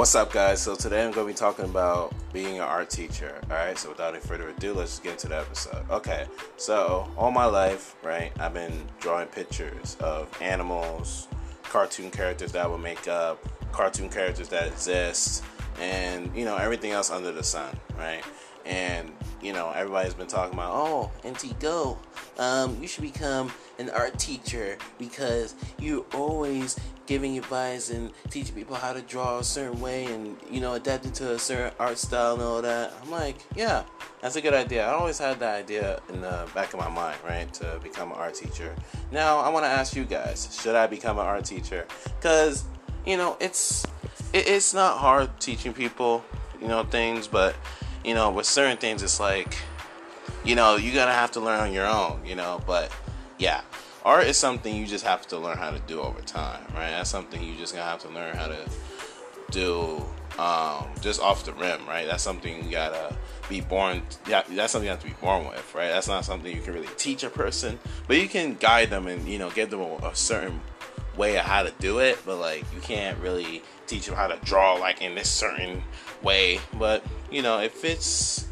What's up, guys? So today I'm going to be talking about being an art teacher. All right. So without any further ado, let's just get into the episode. Okay. So all my life, right, I've been drawing pictures of animals, cartoon characters that I would make up, cartoon characters that exist, and you know everything else under the sun, right? And you know everybody's been talking about, oh, NT Go, um, you should become an art teacher because you're always giving advice and teaching people how to draw a certain way and you know adapting to a certain art style and all that. I'm like, yeah, that's a good idea. I always had that idea in the back of my mind, right, to become an art teacher. Now I want to ask you guys, should I become an art teacher? Because you know it's it, it's not hard teaching people you know things, but you know with certain things it's like you know you're gonna have to learn on your own, you know, but yeah, art is something you just have to learn how to do over time, right? That's something you just gonna have to learn how to do um, just off the rim, right? That's something you gotta be born. Yeah, that's something you have to be born with, right? That's not something you can really teach a person, but you can guide them and you know give them a, a certain way of how to do it. But like you can't really teach them how to draw like in this certain way. But you know if it's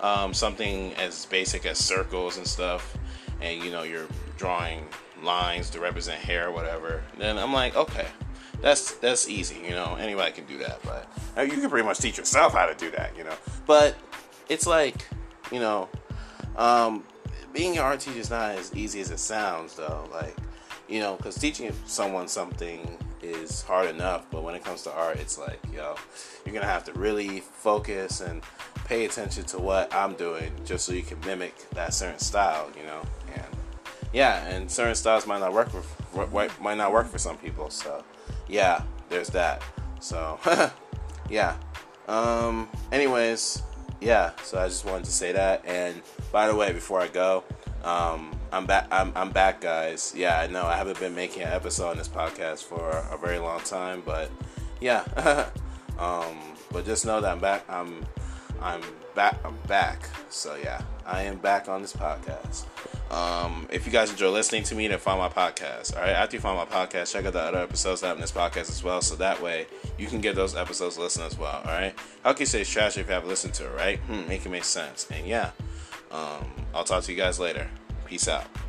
um, something as basic as circles and stuff, and you know you're drawing lines to represent hair or whatever, then I'm like, okay, that's that's easy, you know. Anybody can do that, but uh, you can pretty much teach yourself how to do that, you know. But it's like, you know, um, being an art teacher is not as easy as it sounds, though. Like, you know, because teaching someone something is hard enough, but when it comes to art, it's like, yo, you're gonna have to really focus and pay attention to what I'm doing just so you can mimic that certain style, you know. And yeah, and certain styles might not work for might not work for some people. So yeah, there's that. So yeah. Um. Anyways, yeah. So I just wanted to say that. And by the way, before I go, um, I'm back. I'm, I'm back, guys. Yeah, I know I haven't been making an episode on this podcast for a very long time, but yeah. um, but just know that I'm back. I'm I'm back. I'm back. So yeah, I am back on this podcast. Um, if you guys enjoy listening to me, then find my podcast. All right, after you find my podcast, check out the other episodes that have in this podcast as well. So that way you can get those episodes listen as well. All right, how can you say trash if you haven't listened to it? Right? Hmm, make it make sense. And yeah, um, I'll talk to you guys later. Peace out.